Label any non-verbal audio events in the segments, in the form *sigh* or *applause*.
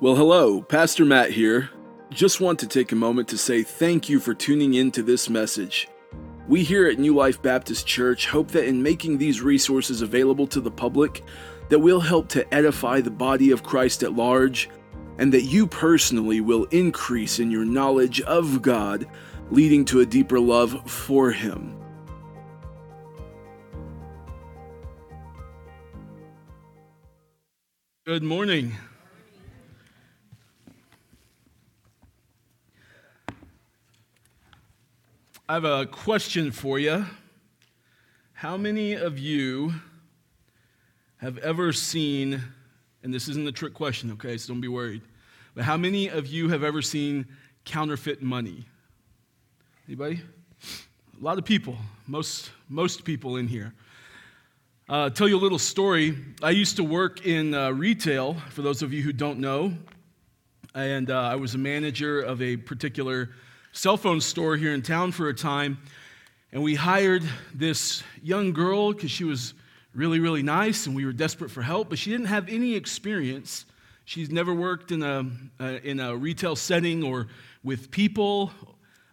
Well, hello, Pastor Matt here. Just want to take a moment to say thank you for tuning in to this message. We here at New Life Baptist Church hope that in making these resources available to the public, that we'll help to edify the body of Christ at large, and that you personally will increase in your knowledge of God, leading to a deeper love for Him. Good morning. I have a question for you. How many of you have ever seen, and this isn't a trick question, okay, so don't be worried, but how many of you have ever seen counterfeit money? Anybody? A lot of people, most, most people in here. Uh, tell you a little story. I used to work in uh, retail, for those of you who don't know, and uh, I was a manager of a particular cell phone store here in town for a time, and we hired this young girl because she was really, really nice, and we were desperate for help, but she didn't have any experience. She's never worked in a, uh, in a retail setting or with people,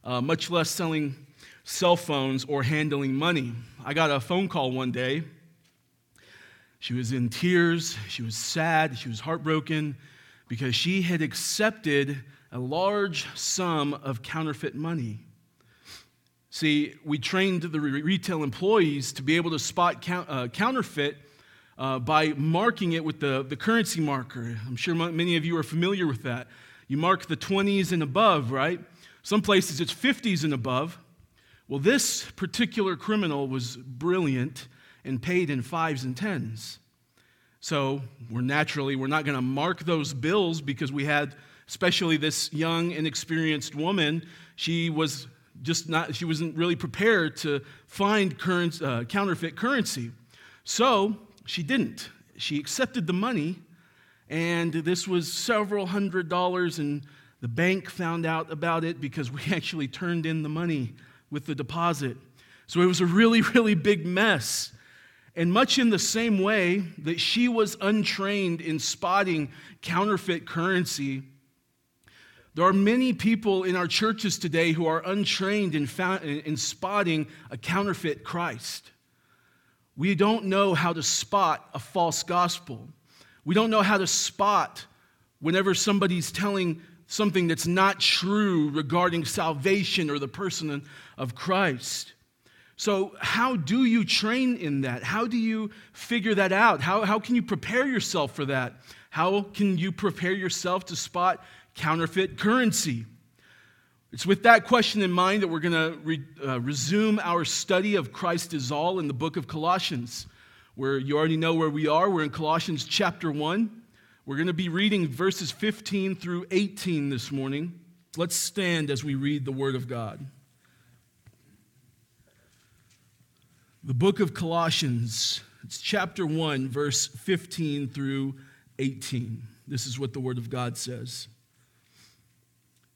uh, much less selling cell phones or handling money. I got a phone call one day. She was in tears, she was sad, she was heartbroken because she had accepted a large sum of counterfeit money. See, we trained the retail employees to be able to spot uh, counterfeit uh, by marking it with the, the currency marker. I'm sure many of you are familiar with that. You mark the 20s and above, right? Some places it's 50s and above. Well, this particular criminal was brilliant and paid in fives and tens. So we're naturally, we're not going to mark those bills because we had especially this young, inexperienced woman, she was just not, she wasn't really prepared to find current, uh, counterfeit currency. So she didn't. She accepted the money, and this was several hundred dollars, and the bank found out about it because we *laughs* actually turned in the money with the deposit. So it was a really, really big mess. And much in the same way that she was untrained in spotting counterfeit currency, there are many people in our churches today who are untrained in, in spotting a counterfeit Christ. We don't know how to spot a false gospel. We don't know how to spot whenever somebody's telling something that's not true regarding salvation or the person of Christ. So, how do you train in that? How do you figure that out? How, how can you prepare yourself for that? How can you prepare yourself to spot counterfeit currency. It's with that question in mind that we're going to re, uh, resume our study of Christ is all in the book of Colossians, where you already know where we are. We're in Colossians chapter 1. We're going to be reading verses 15 through 18 this morning. Let's stand as we read the Word of God. The book of Colossians, it's chapter 1, verse 15 through 18. This is what the Word of God says.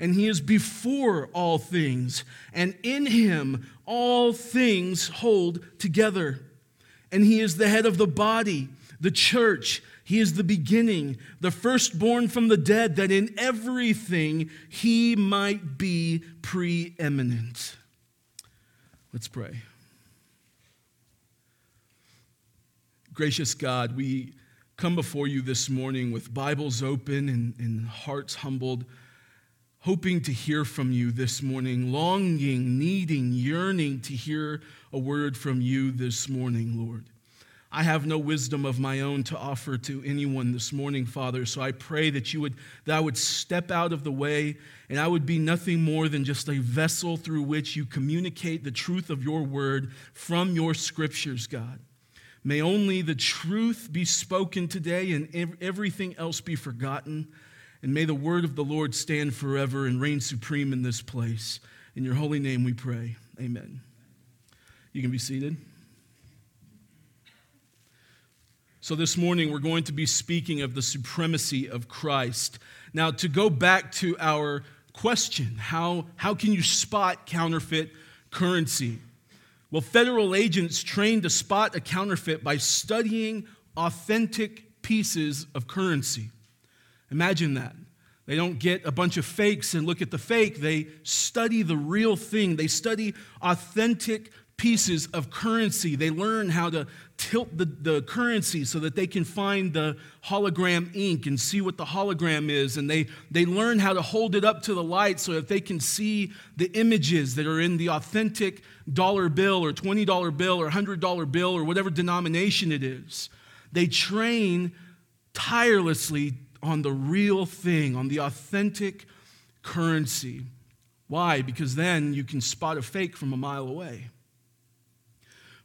and he is before all things, and in him all things hold together. And he is the head of the body, the church. He is the beginning, the firstborn from the dead, that in everything he might be preeminent. Let's pray. Gracious God, we come before you this morning with Bibles open and, and hearts humbled hoping to hear from you this morning, longing, needing, yearning to hear a word from you this morning, Lord. I have no wisdom of my own to offer to anyone this morning, Father. So I pray that you would that I would step out of the way and I would be nothing more than just a vessel through which you communicate the truth of your word from your scriptures, God. May only the truth be spoken today and everything else be forgotten. And may the word of the Lord stand forever and reign supreme in this place. In your holy name we pray. Amen. You can be seated. So, this morning we're going to be speaking of the supremacy of Christ. Now, to go back to our question how, how can you spot counterfeit currency? Well, federal agents trained to spot a counterfeit by studying authentic pieces of currency. Imagine that. They don't get a bunch of fakes and look at the fake. They study the real thing. They study authentic pieces of currency. They learn how to tilt the, the currency so that they can find the hologram ink and see what the hologram is. And they, they learn how to hold it up to the light so that they can see the images that are in the authentic dollar bill or $20 bill or $100 bill or whatever denomination it is. They train tirelessly on the real thing, on the authentic currency. Why? Because then you can spot a fake from a mile away.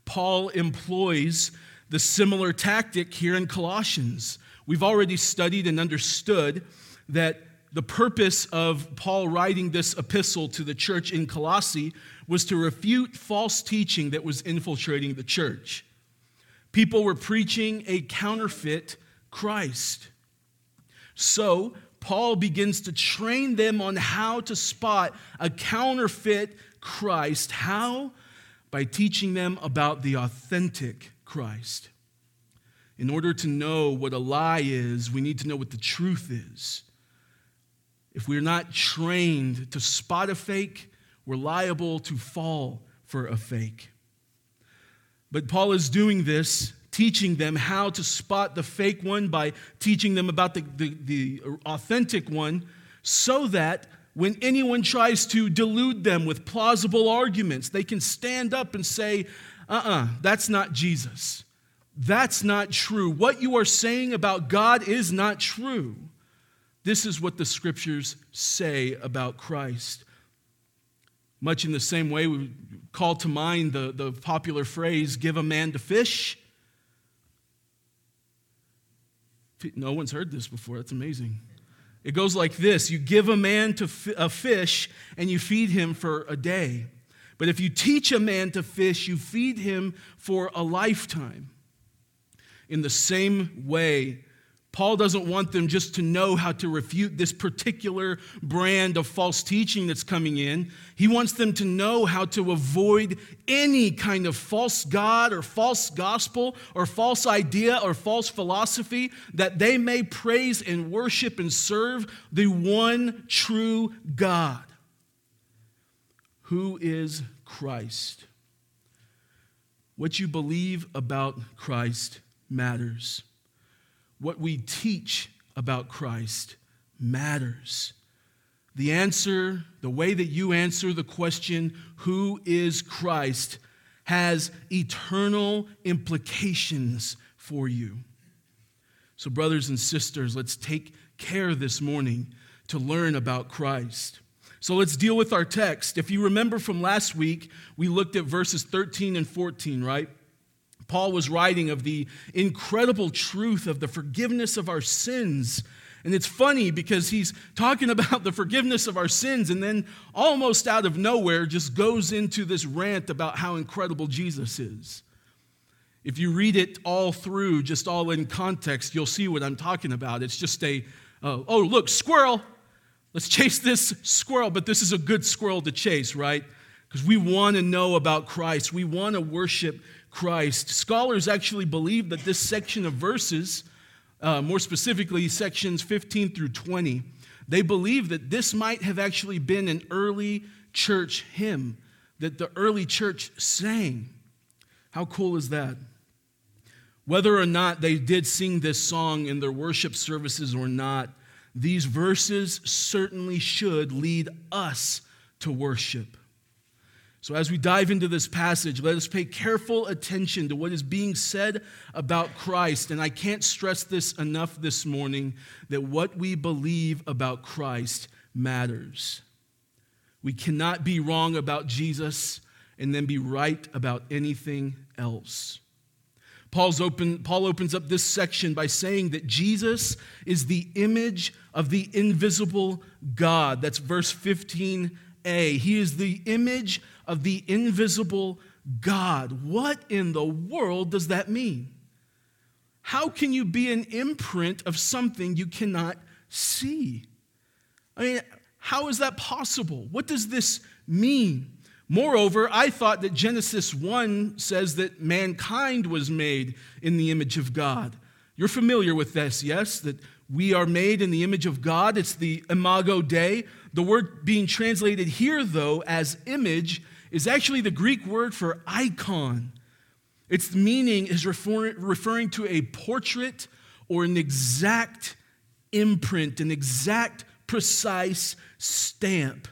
Paul employs the similar tactic here in Colossians. We've already studied and understood that the purpose of Paul writing this epistle to the church in Colossae was to refute false teaching that was infiltrating the church. People were preaching a counterfeit Christ. So, Paul begins to train them on how to spot a counterfeit Christ. How? by teaching them about the authentic Christ. In order to know what a lie is, we need to know what the truth is. If we're not trained to spot a fake, we're liable to fall for a fake. But Paul is doing this, teaching them how to spot the fake one by teaching them about the, the, the authentic one so that when anyone tries to delude them with plausible arguments, they can stand up and say, uh uh-uh, uh, that's not Jesus. That's not true. What you are saying about God is not true. This is what the scriptures say about Christ. Much in the same way, we call to mind the, the popular phrase, give a man to fish. No one's heard this before. That's amazing. It goes like this You give a man to a fish and you feed him for a day. But if you teach a man to fish, you feed him for a lifetime. In the same way, Paul doesn't want them just to know how to refute this particular brand of false teaching that's coming in. He wants them to know how to avoid any kind of false God or false gospel or false idea or false philosophy that they may praise and worship and serve the one true God. Who is Christ? What you believe about Christ matters what we teach about Christ matters. The answer, the way that you answer the question, who is Christ, has eternal implications for you. So, brothers and sisters, let's take care this morning to learn about Christ. So let's deal with our text. If you remember from last week, we looked at verses 13 and 14, right? Paul was writing of the incredible truth of the forgiveness of our sins. And it's funny because he's talking *laughs* about the forgiveness of our sins and then almost out of nowhere just goes into this rant about how incredible Jesus is. If you read it all through, just all in context, you'll see what I'm talking about. It's just a, uh, oh, look, squirrel. Let's *laughs* chase this squirrel. But this is a good squirrel to chase, right? Because we want to know about Christ. We want to worship Christ. Scholars actually believe that this section of verses, uh, more specifically sections 15 through 20, they believe that this might have actually been an early church hymn that the early church sang. How cool is that? Whether or not they did sing this song in their worship services or not, these verses certainly should lead us to worship. So, as we dive into this passage, let us pay careful attention to what is being said about Christ. And I can't stress this enough this morning that what we believe about Christ matters. We cannot be wrong about Jesus and then be right about anything else. Paul's open, Paul opens up this section by saying that Jesus is the image of the invisible God. That's verse 15a. He is the image of the invisible God. What in the world does that mean? How can you be an imprint of something you cannot see? I mean, how is that possible? What does this mean? Moreover, I thought that Genesis 1 says that mankind was made in the image of God. You're familiar with this, yes? That we are made in the image of God. It's the imago Dei. The word being translated here, though, as image, is actually the Greek word for icon. Its meaning is refer- referring to a portrait or an exact imprint, an exact, precise stamp.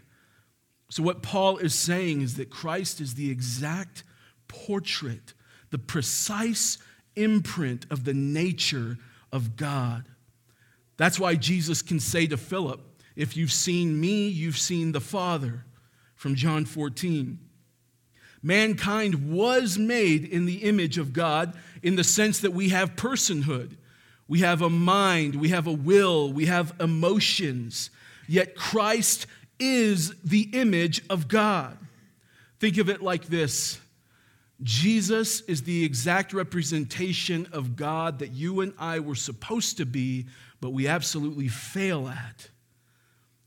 So, what Paul is saying is that Christ is the exact portrait, the precise imprint of the nature of God. That's why Jesus can say to Philip, If you've seen me, you've seen the Father, from John 14. Mankind was made in the image of God in the sense that we have personhood. We have a mind, we have a will, we have emotions. Yet Christ is the image of God. Think of it like this Jesus is the exact representation of God that you and I were supposed to be, but we absolutely fail at.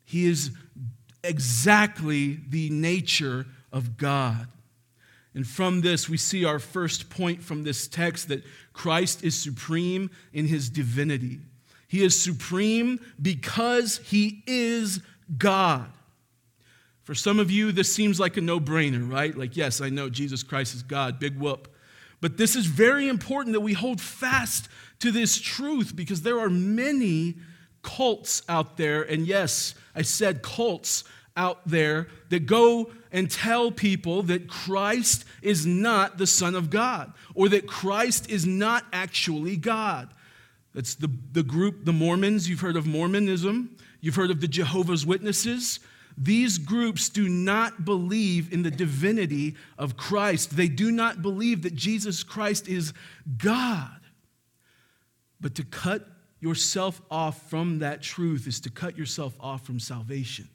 He is exactly the nature of God. And from this, we see our first point from this text that Christ is supreme in his divinity. He is supreme because he is God. For some of you, this seems like a no brainer, right? Like, yes, I know Jesus Christ is God, big whoop. But this is very important that we hold fast to this truth because there are many cults out there. And yes, I said cults out there that go and tell people that Christ is not the Son of God or that Christ is not actually God. That's the, the group, the Mormons. You've heard of Mormonism, you've heard of the Jehovah's Witnesses. These groups do not believe in the divinity of Christ. They do not believe that Jesus Christ is God. But to cut yourself off from that truth is to cut yourself off from salvation.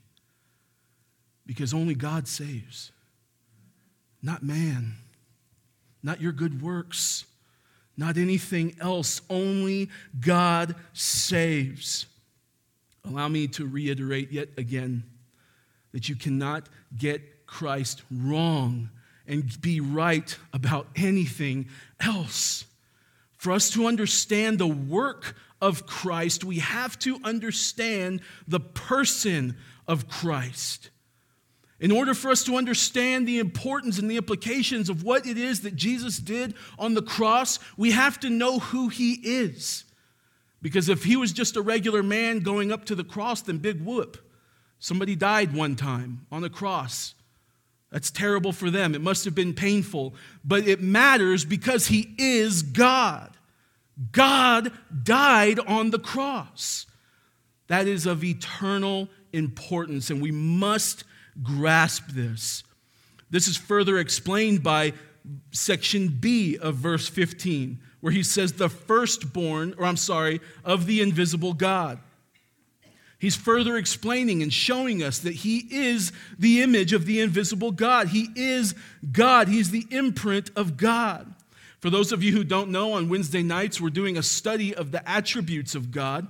Because only God saves, not man, not your good works, not anything else. Only God saves. Allow me to reiterate yet again that you cannot get Christ wrong and be right about anything else. For us to understand the work of Christ, we have to understand the person of Christ. In order for us to understand the importance and the implications of what it is that Jesus did on the cross, we have to know who he is. Because if he was just a regular man going up to the cross, then big whoop. Somebody died one time on a cross. That's terrible for them. It must have been painful, but it matters because He is God. God died on the cross. That is of eternal importance, and we must grasp this. This is further explained by section B of verse 15, where he says, The firstborn, or I'm sorry, of the invisible God. He's further explaining and showing us that he is the image of the invisible God. He is God, he's the imprint of God. For those of you who don't know, on Wednesday nights, we're doing a study of the attributes of God.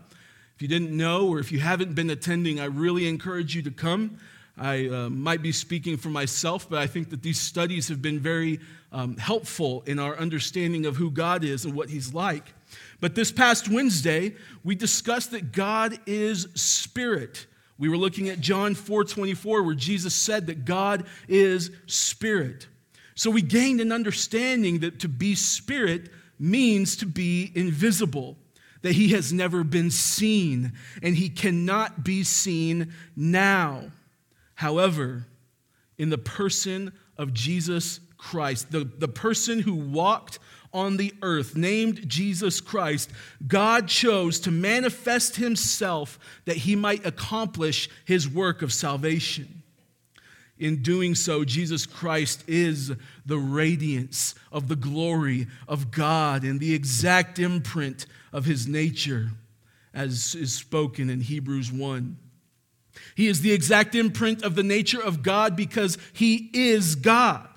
If you didn't know or if you haven't been attending, I really encourage you to come. I uh, might be speaking for myself, but I think that these studies have been very um, helpful in our understanding of who God is and what He's like. But this past Wednesday, we discussed that God is spirit. We were looking at John 4 24, where Jesus said that God is spirit. So we gained an understanding that to be spirit means to be invisible, that he has never been seen, and he cannot be seen now. However, in the person of Jesus Christ, the, the person who walked on the earth, named Jesus Christ, God chose to manifest himself that he might accomplish his work of salvation. In doing so, Jesus Christ is the radiance of the glory of God and the exact imprint of his nature, as is spoken in Hebrews 1. He is the exact imprint of the nature of God because he is God.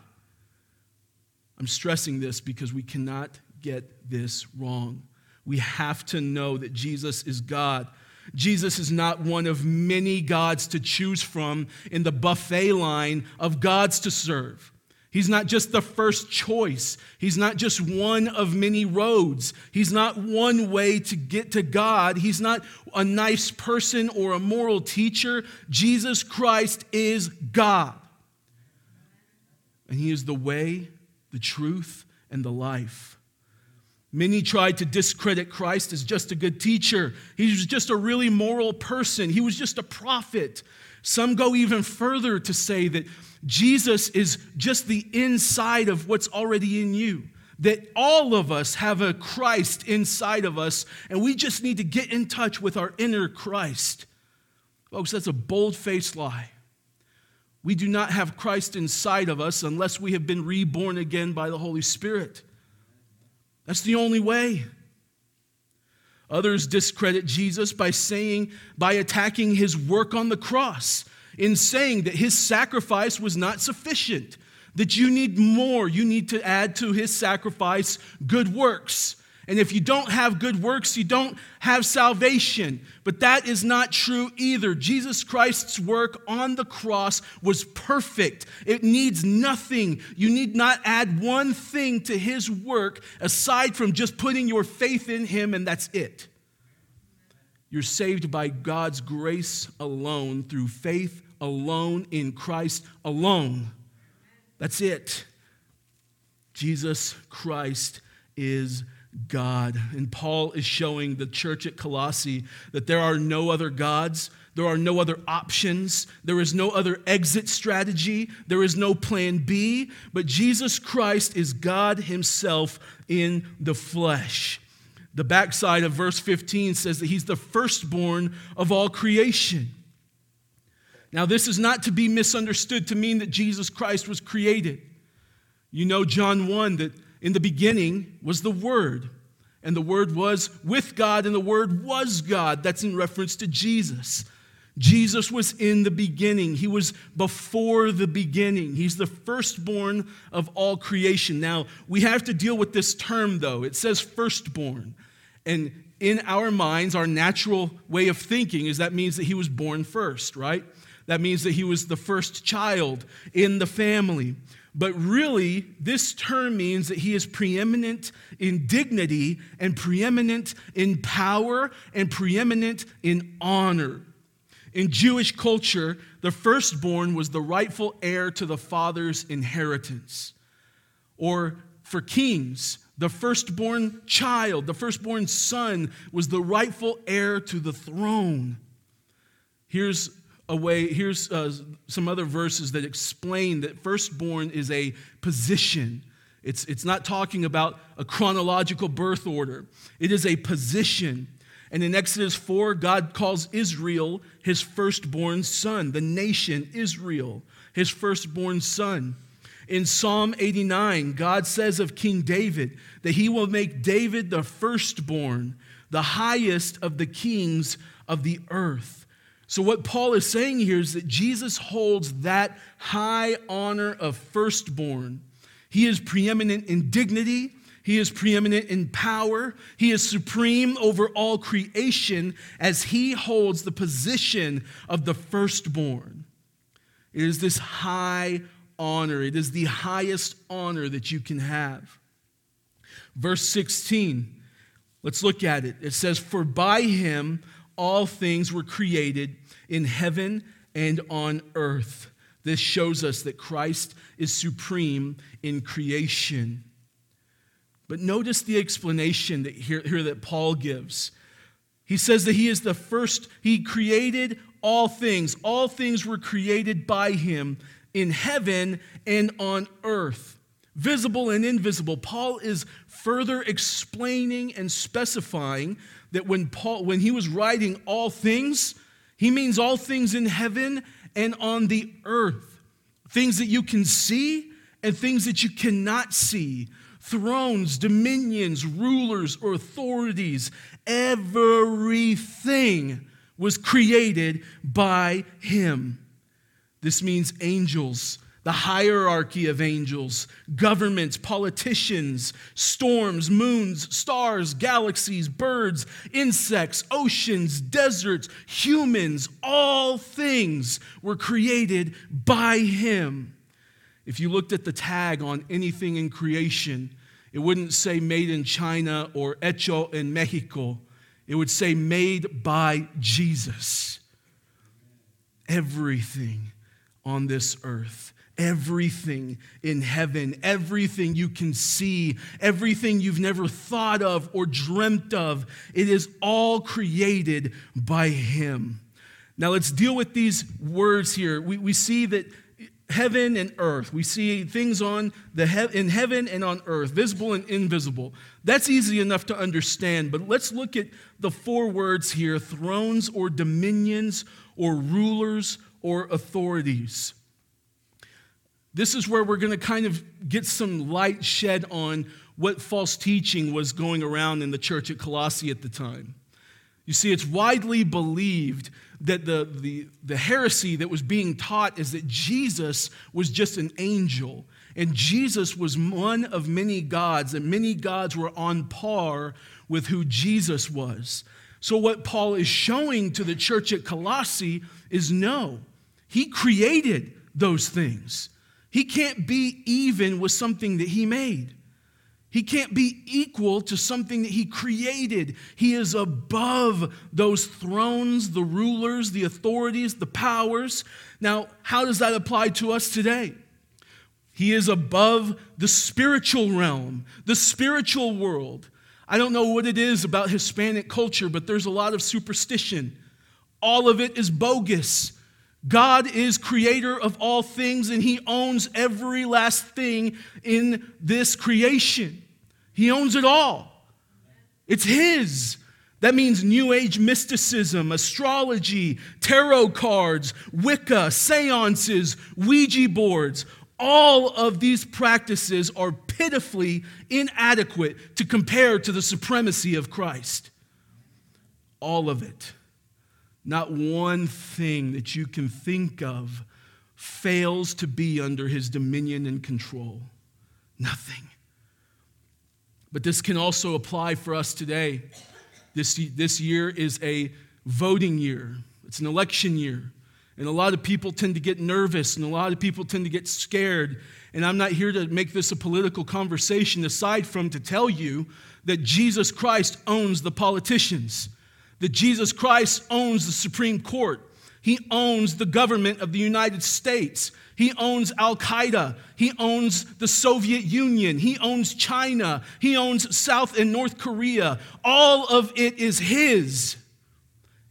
I'm stressing this because we cannot get this wrong. We have to know that Jesus is God. Jesus is not one of many gods to choose from in the buffet line of gods to serve. He's not just the first choice. He's not just one of many roads. He's not one way to get to God. He's not a nice person or a moral teacher. Jesus Christ is God. And He is the way, the truth, and the life. Many tried to discredit Christ as just a good teacher. He was just a really moral person. He was just a prophet. Some go even further to say that Jesus is just the inside of what's already in you. That all of us have a Christ inside of us, and we just need to get in touch with our inner Christ. Folks, that's a bold faced lie. We do not have Christ inside of us unless we have been reborn again by the Holy Spirit. That's the only way. Others discredit Jesus by saying, by attacking his work on the cross, in saying that his sacrifice was not sufficient, that you need more. You need to add to his sacrifice good works. And if you don't have good works, you don't have salvation. But that is not true either. Jesus Christ's work on the cross was perfect. It needs nothing. You need not add one thing to his work aside from just putting your faith in him, and that's it. You're saved by God's grace alone, through faith alone, in Christ alone. That's it. Jesus Christ is God. And Paul is showing the church at Colossae that there are no other gods, there are no other options, there is no other exit strategy, there is no plan B, but Jesus Christ is God Himself in the flesh. The backside of verse 15 says that He's the firstborn of all creation. Now, this is not to be misunderstood to mean that Jesus Christ was created. You know, John 1 that in the beginning was the Word, and the Word was with God, and the Word was God. That's in reference to Jesus. Jesus was in the beginning. He was before the beginning. He's the firstborn of all creation. Now, we have to deal with this term, though. It says firstborn. And in our minds, our natural way of thinking is that means that he was born first, right? That means that he was the first child in the family. But really, this term means that he is preeminent in dignity and preeminent in power and preeminent in honor. In Jewish culture, the firstborn was the rightful heir to the father's inheritance. Or for kings, the firstborn child, the firstborn son, was the rightful heir to the throne. Here's a way, here's uh, some other verses that explain that firstborn is a position. It's, it's not talking about a chronological birth order, it is a position. And in Exodus 4, God calls Israel his firstborn son, the nation Israel, his firstborn son. In Psalm 89, God says of King David that he will make David the firstborn, the highest of the kings of the earth. So, what Paul is saying here is that Jesus holds that high honor of firstborn. He is preeminent in dignity, he is preeminent in power, he is supreme over all creation as he holds the position of the firstborn. It is this high honor, it is the highest honor that you can have. Verse 16, let's look at it. It says, For by him all things were created in heaven and on earth. This shows us that Christ is supreme in creation. But notice the explanation that here, here that Paul gives. He says that he is the first, he created all things. All things were created by him in heaven and on earth, visible and invisible. Paul is further explaining and specifying that when Paul when he was writing all things, he means all things in heaven and on the earth. things that you can see and things that you cannot see, thrones, dominions, rulers, or authorities. Everything was created by him. This means angels, the hierarchy of angels, governments, politicians, storms, moons, stars, galaxies, birds, insects, oceans, deserts, humans, all things were created by him. If you looked at the tag on anything in creation, it wouldn't say made in China or hecho in Mexico. It would say made by Jesus. Everything on this earth everything in heaven, everything you can see, everything you've never thought of or dreamt of. It is all created by Him. Now let's deal with these words here. We, we see that heaven and earth, we see things on the he- in heaven and on earth, visible and invisible. That's easy enough to understand, but let's look at the four words here thrones or dominions or rulers or authorities. This is where we're going to kind of get some light shed on what false teaching was going around in the church at Colossae at the time. You see, it's widely believed that the, the, the heresy that was being taught is that Jesus was just an angel, and Jesus was one of many gods, and many gods were on par with who Jesus was. So, what Paul is showing to the church at Colossae is no, he created those things. He can't be even with something that he made. He can't be equal to something that he created. He is above those thrones, the rulers, the authorities, the powers. Now, how does that apply to us today? He is above the spiritual realm, the spiritual world. I don't know what it is about Hispanic culture, but there's a lot of superstition. All of it is bogus. God is creator of all things and he owns every last thing in this creation. He owns it all. It's his. That means New Age mysticism, astrology, tarot cards, Wicca, seances, Ouija boards. All of these practices are pitifully inadequate to compare to the supremacy of Christ. All of it. Not one thing that you can think of fails to be under his dominion and control. Nothing. But this can also apply for us today. This, this year is a voting year, it's an election year. And a lot of people tend to get nervous and a lot of people tend to get scared. And I'm not here to make this a political conversation, aside from to tell you that Jesus Christ owns the politicians that Jesus Christ owns the Supreme Court. He owns the government of the United States. He owns Al Qaeda. He owns the Soviet Union. He owns China. He owns South and North Korea. All of it is His.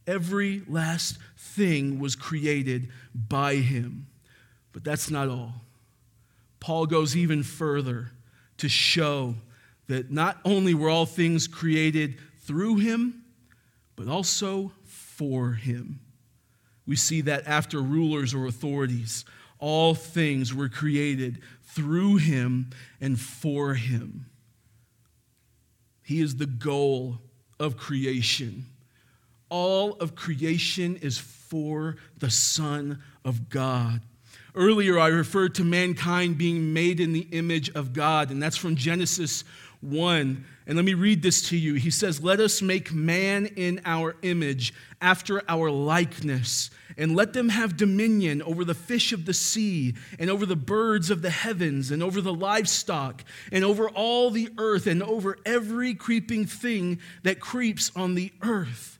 Every last thing was created by Him. But that's not all. Paul goes even further to show that not only were all things created through Him, but also for him. We see that after rulers or authorities, all things were created through him and for him. He is the goal of creation. All of creation is for the Son of God. Earlier, I referred to mankind being made in the image of God, and that's from Genesis 1. And let me read this to you. He says, Let us make man in our image, after our likeness, and let them have dominion over the fish of the sea, and over the birds of the heavens, and over the livestock, and over all the earth, and over every creeping thing that creeps on the earth.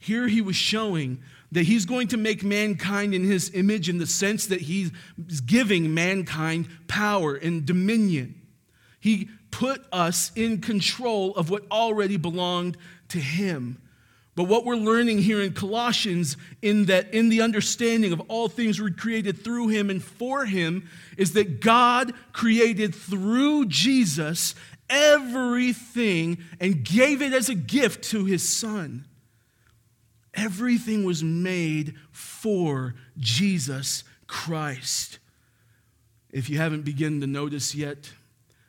Here he was showing that he's going to make mankind in his image in the sense that he's giving mankind power and dominion. He put us in control of what already belonged to him. But what we're learning here in Colossians, in that in the understanding of all things were created through him and for him, is that God created through Jesus everything and gave it as a gift to his son. Everything was made for Jesus Christ. If you haven't begun to notice yet,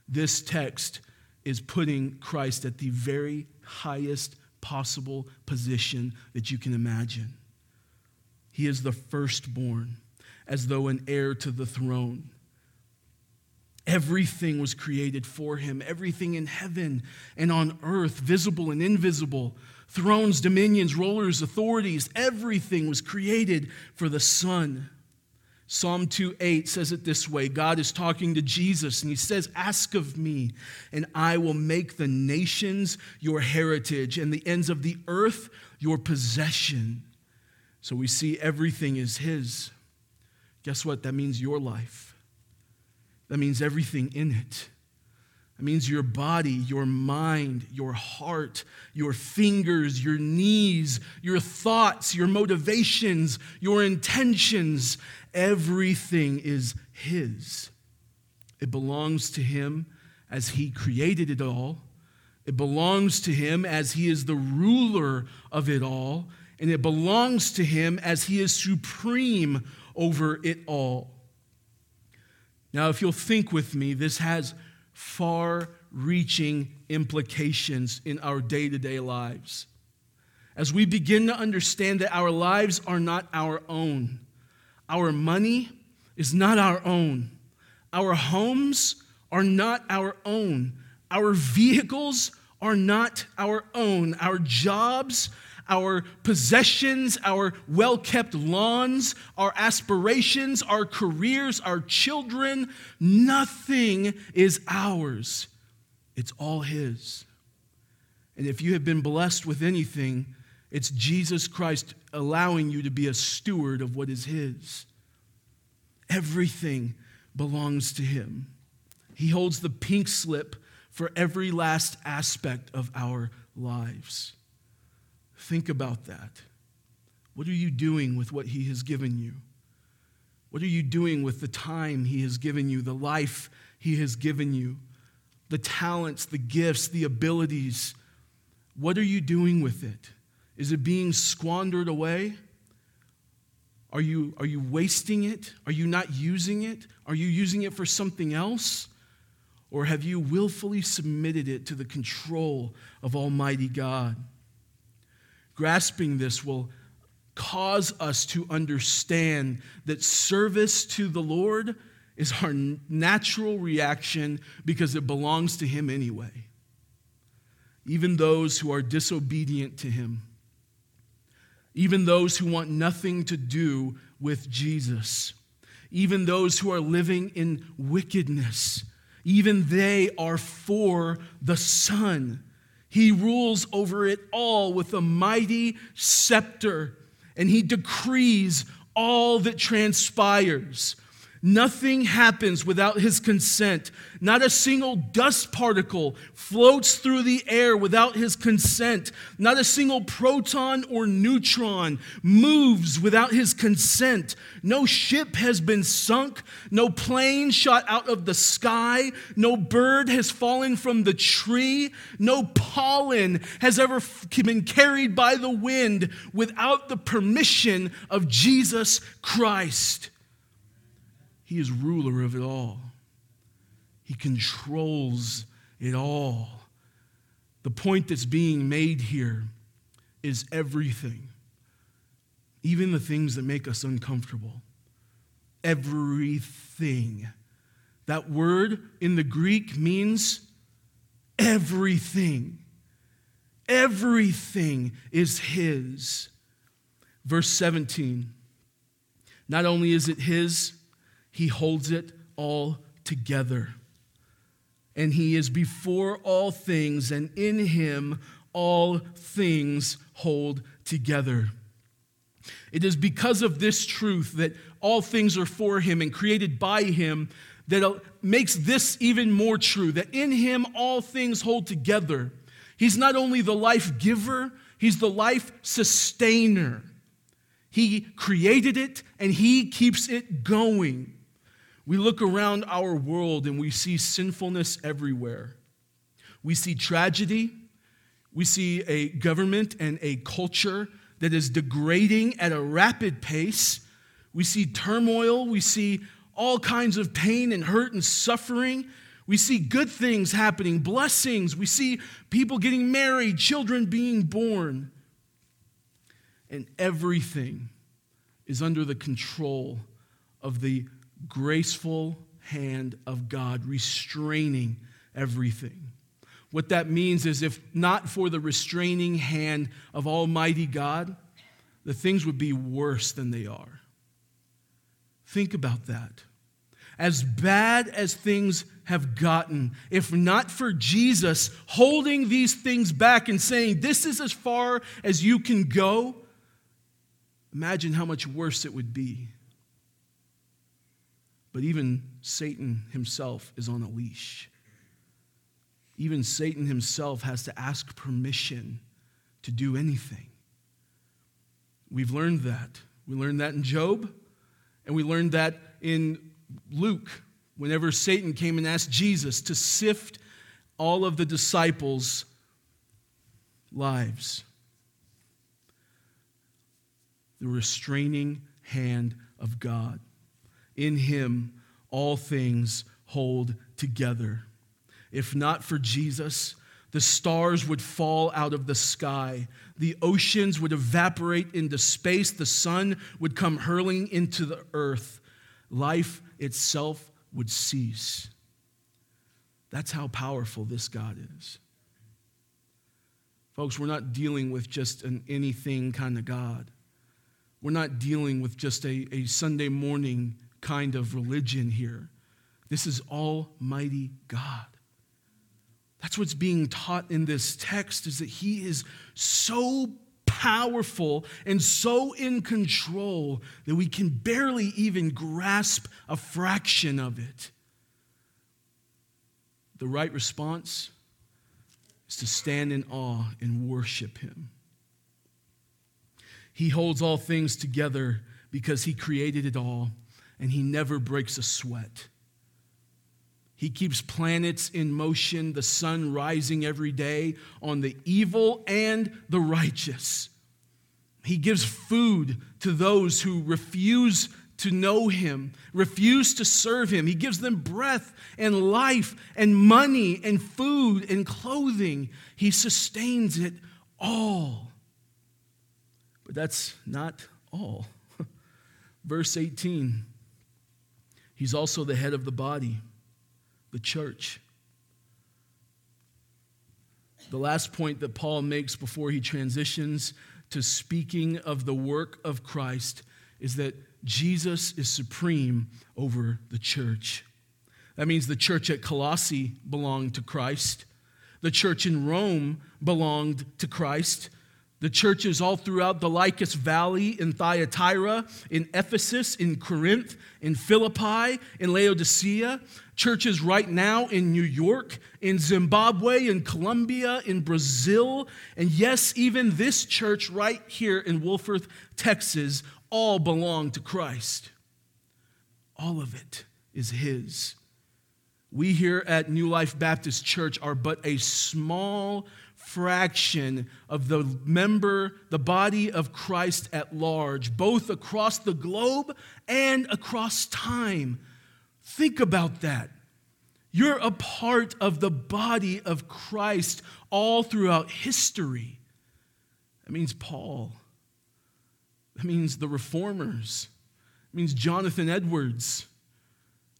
this text is putting Christ at the very highest possible position that you can imagine. He is the firstborn, as though an heir to the throne. Everything was created for him, everything in heaven and on earth, visible and invisible, thrones, dominions, rulers, authorities, everything was created for the Son. Psalm 2 8 says it this way God is talking to Jesus, and he says, Ask of me, and I will make the nations your heritage, and the ends of the earth your possession. So we see everything is his. Guess what? That means your life, that means everything in it. That means your body, your mind, your heart, your fingers, your knees, your thoughts, your motivations, your intentions. Everything is His. It belongs to Him as He created it all. It belongs to Him as He is the ruler of it all. And it belongs to Him as He is supreme over it all. Now, if you'll think with me, this has far reaching implications in our day to day lives. As we begin to understand that our lives are not our own, our money is not our own, our homes are not our own, our vehicles are not our own, our jobs our possessions, our well kept lawns, our aspirations, our careers, our children. Nothing is ours, it's all His. And if you have been blessed with anything, it's Jesus Christ allowing you to be a steward of what is His. Everything belongs to Him. He holds the pink slip for every last aspect of our lives. Think about that. What are you doing with what He has given you? What are you doing with the time He has given you, the life He has given you, the talents, the gifts, the abilities? What are you doing with it? Is it being squandered away? Are you, are you wasting it? Are you not using it? Are you using it for something else? Or have you willfully submitted it to the control of Almighty God? Grasping this will cause us to understand that service to the Lord is our natural reaction because it belongs to Him anyway. Even those who are disobedient to Him, even those who want nothing to do with Jesus, even those who are living in wickedness, even they are for the Son. He rules over it all with a mighty scepter, and he decrees all that transpires. Nothing happens without his consent. Not a single dust particle floats through the air without his consent. Not a single proton or neutron moves without his consent. No ship has been sunk. No plane shot out of the sky. No bird has fallen from the tree. No pollen has ever been carried by the wind without the permission of Jesus Christ. He is ruler of it all, He controls it all. The point that's being made here is everything, even the things that make us uncomfortable. Everything. That word in the Greek means everything. Everything is His. Verse 17. Not only is it His, he holds it all together. And He is before all things, and in Him all things hold together. It is because of this truth that all things are for Him and created by Him that makes this even more true that in Him all things hold together. He's not only the life giver, He's the life sustainer. He created it and He keeps it going. We look around our world and we see sinfulness everywhere. We see tragedy. We see a government and a culture that is degrading at a rapid pace. We see turmoil. We see all kinds of pain and hurt and suffering. We see good things happening, blessings. We see people getting married, children being born. And everything is under the control of the graceful hand of God, restraining everything. What that means is if not for the restraining hand of Almighty God, the things would be worse than they are. Think about that. As bad as things have gotten, if not for Jesus holding these things back and saying, This is as far as you can go, imagine how much worse it would be. But even Satan himself is on a leash. Even Satan himself has to ask permission to do anything. We've learned that. We learned that in Job, and we learned that in Luke, whenever Satan came and asked Jesus to sift all of the disciples' lives. The restraining hand of God. In him, all things hold together. If not for Jesus, the stars would fall out of the sky. The oceans would evaporate into space. The sun would come hurling into the earth. Life itself would cease. That's how powerful this God is. Folks, we're not dealing with just an anything kind of God. We're not dealing with just a, a Sunday morning kind of religion here. This is Almighty God. That's what's being taught in this text is that he is so powerful and so in control that we can barely even grasp a fraction of it. The right response is to stand in awe and worship him. He holds all things together because he created it all and he never breaks a sweat. He keeps planets in motion, the sun rising every day on the evil and the righteous. He gives food to those who refuse to know him, refuse to serve him. He gives them breath and life and money and food and clothing. He sustains it all. But that's not all. *laughs* Verse 18 He's also the head of the body the church. The last point that Paul makes before he transitions to speaking of the work of Christ is that Jesus is supreme over the church. That means the church at Colossae belonged to Christ. The church in Rome belonged to Christ. The churches all throughout the Lycus Valley, in Thyatira, in Ephesus, in Corinth, in Philippi, in Laodicea, churches right now in New York, in Zimbabwe, in Colombia, in Brazil, and yes, even this church right here in Wolford, Texas, all belong to Christ. All of it is His. We here at New Life Baptist Church are but a small fraction of the member, the body of Christ at large, both across the globe and across time. Think about that. You're a part of the body of Christ all throughout history. That means Paul. That means the reformers. It means Jonathan Edwards.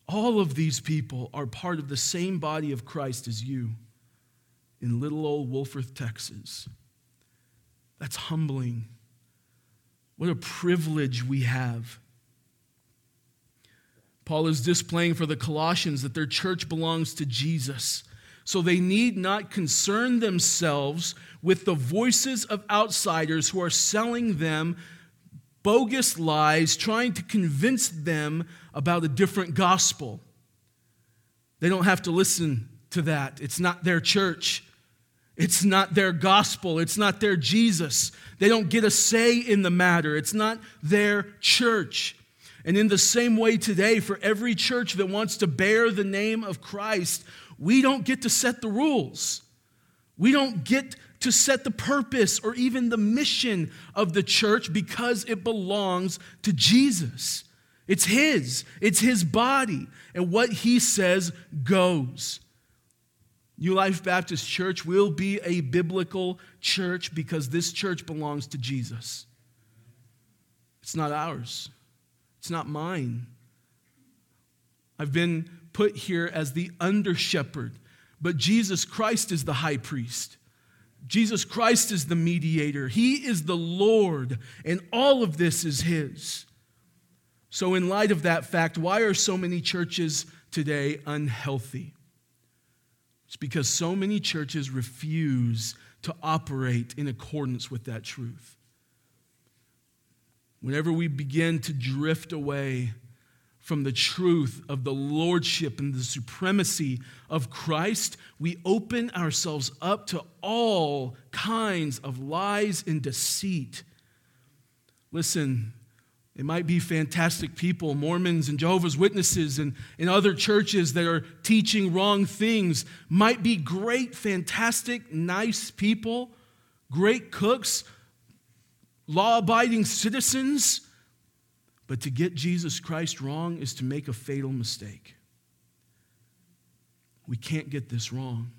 All of these people are part of the same body of Christ as you in little old Wolford, Texas. That's humbling. What a privilege we have. Paul is displaying for the Colossians that their church belongs to Jesus. So they need not concern themselves with the voices of outsiders who are selling them bogus lies, trying to convince them about a different gospel. They don't have to listen to that. It's not their church. It's not their gospel. It's not their Jesus. They don't get a say in the matter. It's not their church. And in the same way today, for every church that wants to bear the name of Christ, we don't get to set the rules. We don't get to set the purpose or even the mission of the church because it belongs to Jesus. It's His, it's His body. And what He says goes. New Life Baptist Church will be a biblical church because this church belongs to Jesus. It's not ours, it's not mine. I've been put here as the under shepherd, but Jesus Christ is the high priest. Jesus Christ is the mediator. He is the Lord, and all of this is His. So, in light of that fact, why are so many churches today unhealthy? It's because so many churches refuse to operate in accordance with that truth. Whenever we begin to drift away from the truth of the lordship and the supremacy of Christ, we open ourselves up to all kinds of lies and deceit. Listen, it might be fantastic people, Mormons and Jehovah's Witnesses and, and other churches that are teaching wrong things, might be great, fantastic, nice people, great cooks, law abiding citizens. But to get Jesus Christ wrong is to make a fatal mistake. We can't get this wrong.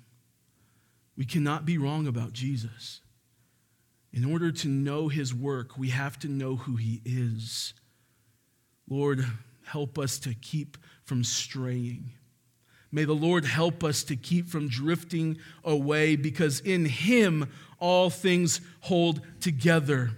We cannot be wrong about Jesus. In order to know his work, we have to know who he is. Lord, help us to keep from straying. May the Lord help us to keep from drifting away because in him all things hold together.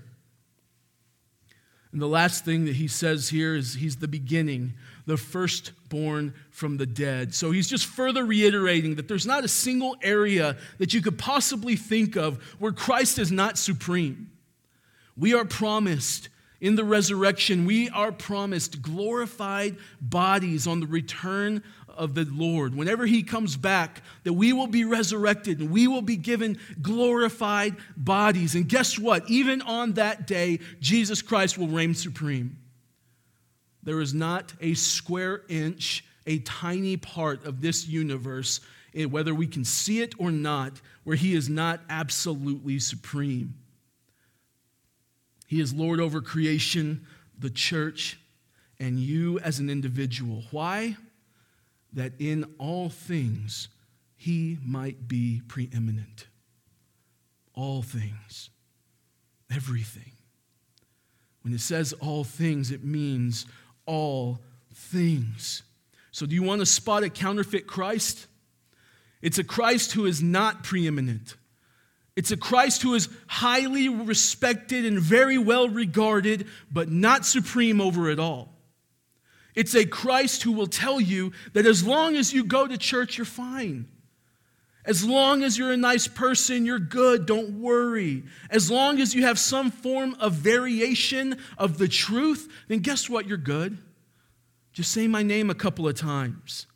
And the last thing that he says here is he's the beginning, the firstborn from the dead. So he's just further reiterating that there's not a single area that you could possibly think of where Christ is not supreme. We are promised in the resurrection, we are promised glorified bodies on the return of the Lord. Whenever he comes back, that we will be resurrected and we will be given glorified bodies. And guess what? Even on that day, Jesus Christ will reign supreme. There is not a square inch, a tiny part of this universe, eh, whether we can see it or not, where he is not absolutely supreme. He is Lord over creation, the church, and you as an individual. Why? that in all things he might be preeminent. All things, everything. When it says all things, it means all things. So, do you want to spot a counterfeit Christ? It's a Christ who is not preeminent. It's a Christ who is highly respected and very well regarded, but not supreme over it all. It's a Christ who will tell you that as long as you go to church, you're fine. As long as you're a nice person, you're good. Don't worry. As long as you have some form of variation of the truth, then guess what? You're good. Just say my name a couple of times.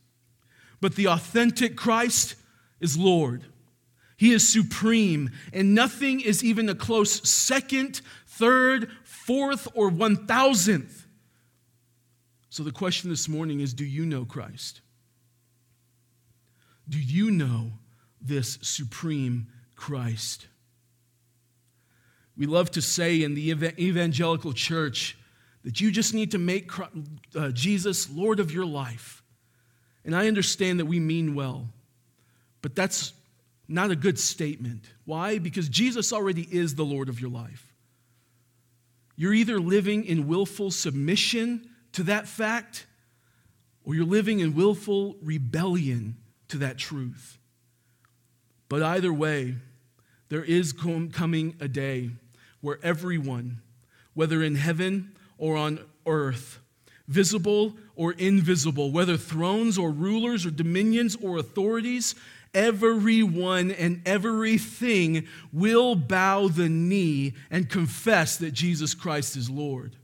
But the authentic Christ is Lord. He is supreme, and nothing is even a close second, third, fourth, or one thousandth so the question this morning is do you know Christ? Do you know this supreme Christ? We love to say in the evangelical church that you just need to make uh, Jesus Lord of your life. And I understand that we mean well, but that's not a good statement. Why? Because Jesus already is the Lord of your life. You're either living in willful submission to that fact, or you're living in willful rebellion to that truth. But either way, there is coming a day where everyone, whether in heaven or on earth, visible or invisible, whether thrones or rulers or dominions or authorities, everyone and everything will bow the knee and confess that Jesus Christ is Lord.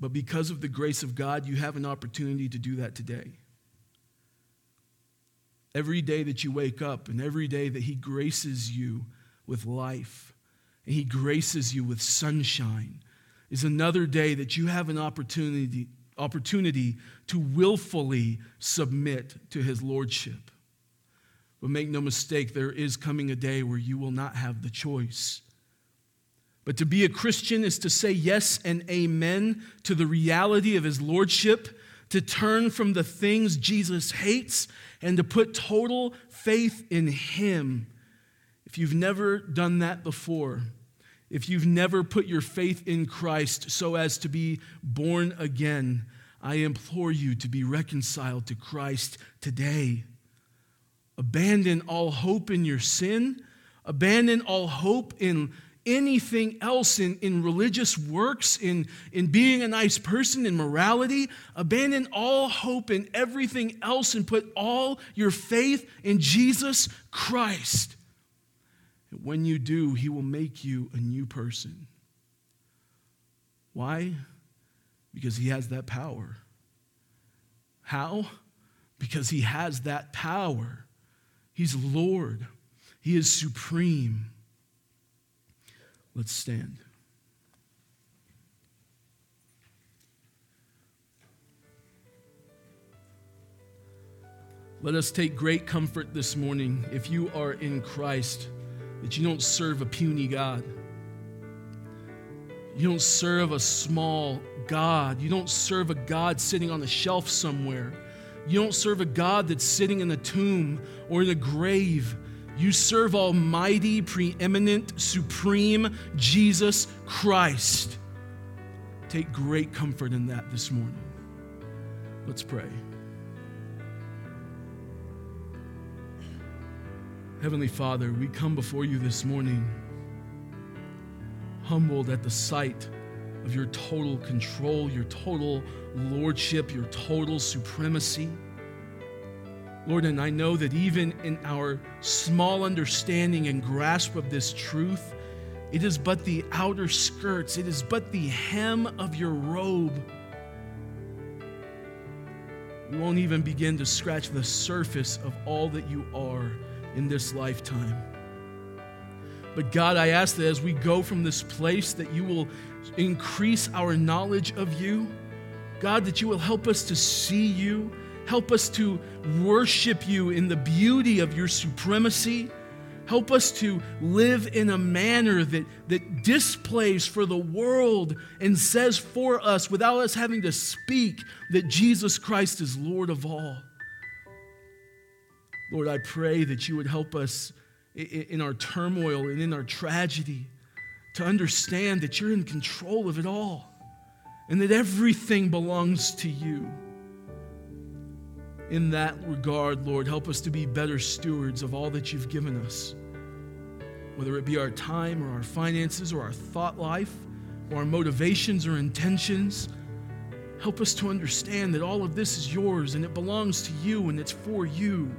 But because of the grace of God, you have an opportunity to do that today. Every day that you wake up and every day that He graces you with life and He graces you with sunshine is another day that you have an opportunity, opportunity to willfully submit to His Lordship. But make no mistake, there is coming a day where you will not have the choice But to be a Christian is to say yes and amen to the reality of his lordship, to turn from the things Jesus hates, and to put total faith in him. If you've never done that before, if you've never put your faith in Christ so as to be born again, I implore you to be reconciled to Christ today. Abandon all hope in your sin, abandon all hope in anything else in, in religious works, in, in being a nice person, in morality. Abandon all hope in everything else and put all your faith in Jesus Christ. When you do, He will make you a new person. Why? Because He has that power. How? Because He has that power. He's Lord, He is supreme. Let's stand. Let us take great comfort this morning if you are in Christ that you don't serve a puny God. You don't serve a small God. You don't serve a God sitting on a shelf somewhere. You don't serve a God that's sitting in a tomb or in a grave. You serve Almighty, preeminent, supreme Jesus Christ. Take great comfort in that this morning. Let's pray. Heavenly Father, we come before you this morning humbled at the sight of your total control, your total lordship, your total supremacy. Lord, and I know that even in our small understanding and grasp of this truth, it is but the outer skirts, it is but the hem of your robe. We won't even begin to scratch the surface of all that you are in this lifetime. But God, I ask that as we go from this place, that you will increase our knowledge of you. God, that you will help us to see you, help us to worship you in the beauty of your supremacy. Help us to live in a manner that, that displays for the world and says for us, without us having to speak, that Jesus Christ is Lord of all. Lord, I pray that you would help us in our turmoil and in our tragedy to understand that you're in control of it all and that everything belongs to you. In that regard, Lord, help us to be better stewards of all that you've given us, whether it be our time or our finances or our thought life or our motivations or intentions. Help us to understand that all of this is yours and it belongs to you and it's for you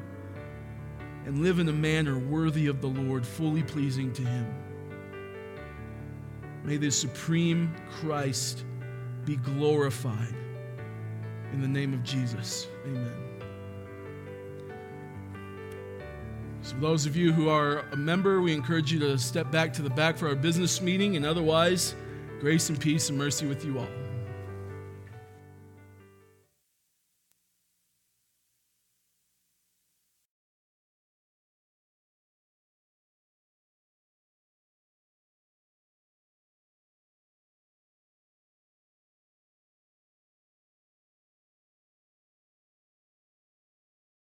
and live in a manner worthy of the Lord, fully pleasing to Him. May the supreme Christ be glorified. In the name of Jesus, amen. So, those of you who are a member, we encourage you to step back to the back for our business meeting, and otherwise, grace and peace and mercy with you all.